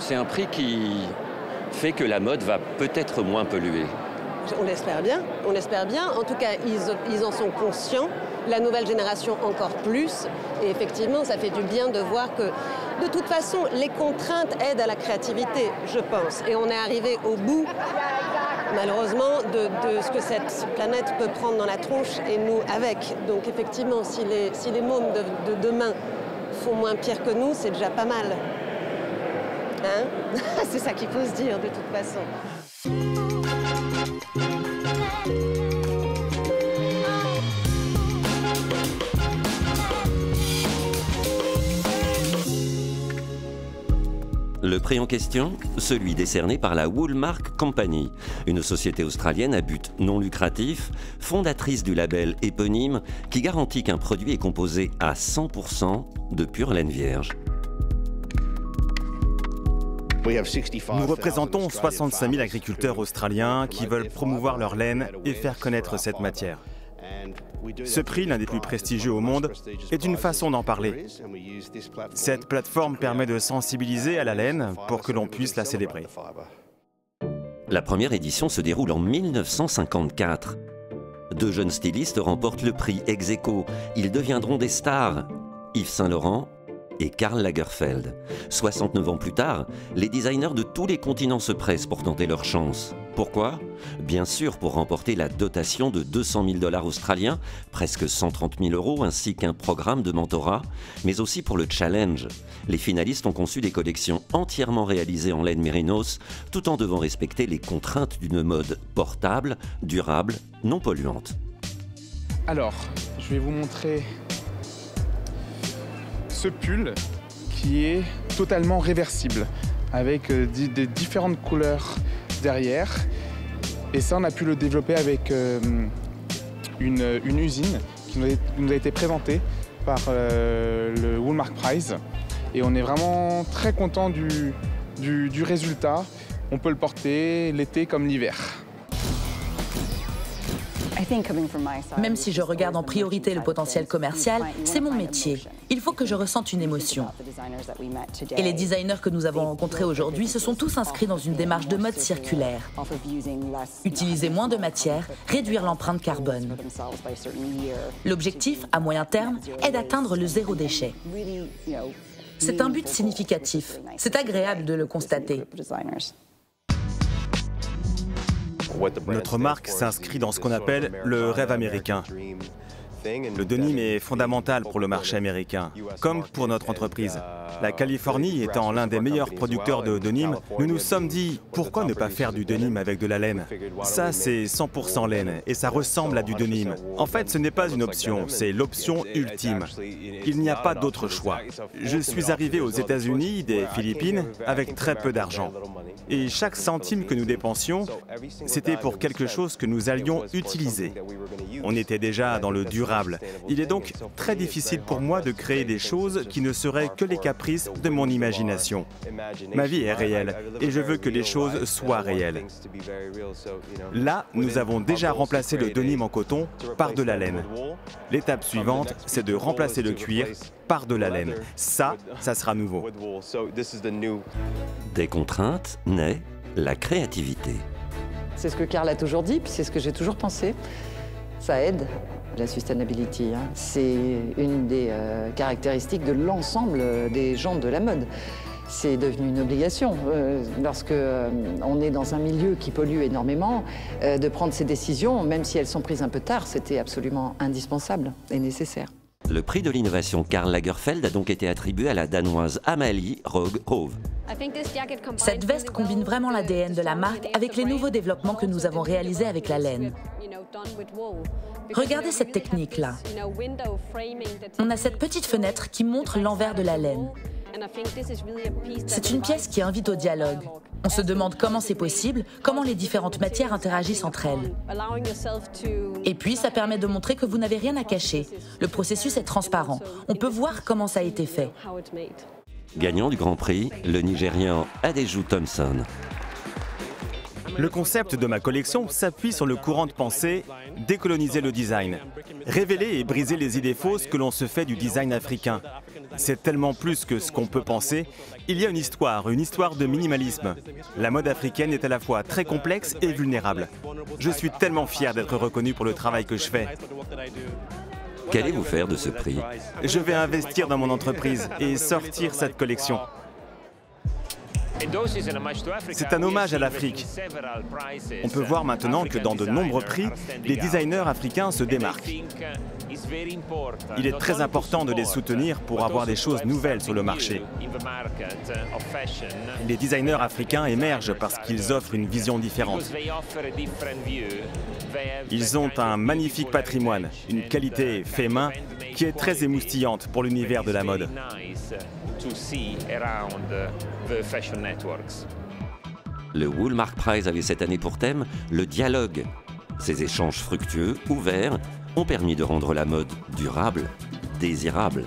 c'est un prix qui fait que la mode va peut-être moins polluer. On l'espère bien, on l'espère bien. En tout cas, ils, en sont conscients la nouvelle génération encore plus. Et effectivement, ça fait du bien de voir que de toute façon, les contraintes aident à la créativité, je pense. Et on est arrivé au bout, malheureusement, de, ce que cette planète peut prendre dans la tronche et nous avec. Donc effectivement, si les, mômes de demain font moins pire que nous, c'est déjà pas mal. Hein c'est ça qu'il faut se dire de toute façon. Le prix en question, celui décerné par la Woolmark Company, une société australienne à but non lucratif, fondatrice du label éponyme qui garantit qu'un produit est composé à 100% de pure laine vierge. Nous représentons 65 000 agriculteurs australiens qui veulent promouvoir leur laine et faire connaître cette matière. Ce prix, l'un des plus prestigieux au monde, est une façon d'en parler. Cette plateforme permet de sensibiliser à la laine pour que l'on puisse la célébrer. La première édition se déroule en 1954. Deux jeunes stylistes remportent le prix ex Ils deviendront des stars. Yves Saint-Laurent et Karl Lagerfeld. 69 ans plus tard, les designers de tous les continents se pressent pour tenter leur chance. Pourquoi? Bien sûr pour remporter la dotation de 200 000 dollars australiens, presque 130 000 euros, ainsi qu'un programme de mentorat, mais aussi pour le challenge. Les finalistes ont conçu des collections entièrement réalisées en laine mérinos, tout en devant respecter les contraintes d'une mode portable, durable, non polluante. Alors, je vais vous montrer ce pull qui est totalement réversible avec euh, des différentes couleurs derrière. Et ça, on a pu le développer avec euh, une, usine qui nous a, été présentée par euh, le Woolmark Prize. Et on est vraiment très content du, du résultat. On peut le porter l'été comme l'hiver. Même si je regarde en priorité le potentiel commercial, c'est mon métier. Il faut que je ressente une émotion. Et les designers que nous avons rencontrés aujourd'hui se sont tous inscrits dans une démarche de mode circulaire. Utiliser moins de matière, réduire l'empreinte carbone. L'objectif, à moyen terme, est d'atteindre le zéro déchet. C'est un but significatif. C'est agréable de le constater. Notre marque s'inscrit dans ce qu'on appelle le rêve américain. Le denim est fondamental pour le marché américain, comme pour notre entreprise. La Californie étant l'un des meilleurs producteurs de denim, nous nous sommes dit pourquoi ne pas faire du denim avec de la laine? Ça, c'est 100% laine et ça ressemble à du denim. En fait, ce n'est pas une option, c'est l'option ultime. Il n'y a pas d'autre choix. Je suis arrivé aux États-Unis, des Philippines, avec très peu d'argent. Et chaque centime que nous dépensions, c'était pour quelque chose que nous allions utiliser. On était déjà dans le durable. Il est donc très difficile pour moi de créer des choses qui ne seraient que les caprices de mon imagination. Ma vie est réelle et je veux que les choses soient réelles. Là, nous avons déjà remplacé le denim en coton par de la laine. L'étape suivante, c'est de remplacer le cuir par de la laine. Ça, ça sera nouveau. Des contraintes naît la créativité. C'est ce que Karl a toujours dit, puis c'est ce que j'ai toujours pensé. Ça aide la sustainability. Hein. C'est une des euh, caractéristiques de l'ensemble des gens de la mode. C'est devenu une obligation. Euh, lorsque euh, on est dans un milieu qui pollue énormément, de prendre ces décisions, même si elles sont prises un peu tard, c'était absolument indispensable et nécessaire. Le prix de l'innovation Karl Lagerfeld a donc été attribué à la danoise Amalie Rogue Hove. Cette veste combine vraiment l'ADN de la marque avec les nouveaux développements que nous avons réalisés avec la laine. Regardez cette technique-là. On a cette petite fenêtre qui montre l'envers de la laine. C'est une pièce qui invite au dialogue. On se demande comment c'est possible, comment les différentes matières interagissent entre elles. Et puis, ça permet de montrer que vous n'avez rien à cacher. Le processus est transparent. On peut voir comment ça a été fait. Gagnant du Grand Prix, le Nigérian Adeju Thompson. Le concept de ma collection s'appuie sur le courant de pensée décoloniser le design, révéler et briser les idées fausses que l'on se fait du design africain. C'est tellement plus que ce qu'on peut penser. Il y a une histoire, une histoire de minimalisme. La mode africaine est à la fois très complexe et vulnérable. Je suis tellement fier d'être reconnu pour le travail que je fais. Qu'allez-vous faire de ce prix? Je vais investir dans mon entreprise et sortir cette collection. C'est un hommage à l'Afrique. On peut voir maintenant que dans de nombreux prix, les designers africains se démarquent. Il est très important de les soutenir pour avoir des choses nouvelles sur le marché. Les designers africains émergent parce qu'ils offrent une vision différente. Ils ont un magnifique patrimoine, une qualité fait main qui est très émoustillante pour l'univers de la mode. Le Woolmark Prize avait cette année pour thème le dialogue. Ces échanges fructueux, ouverts, ont permis de rendre la mode durable, désirable.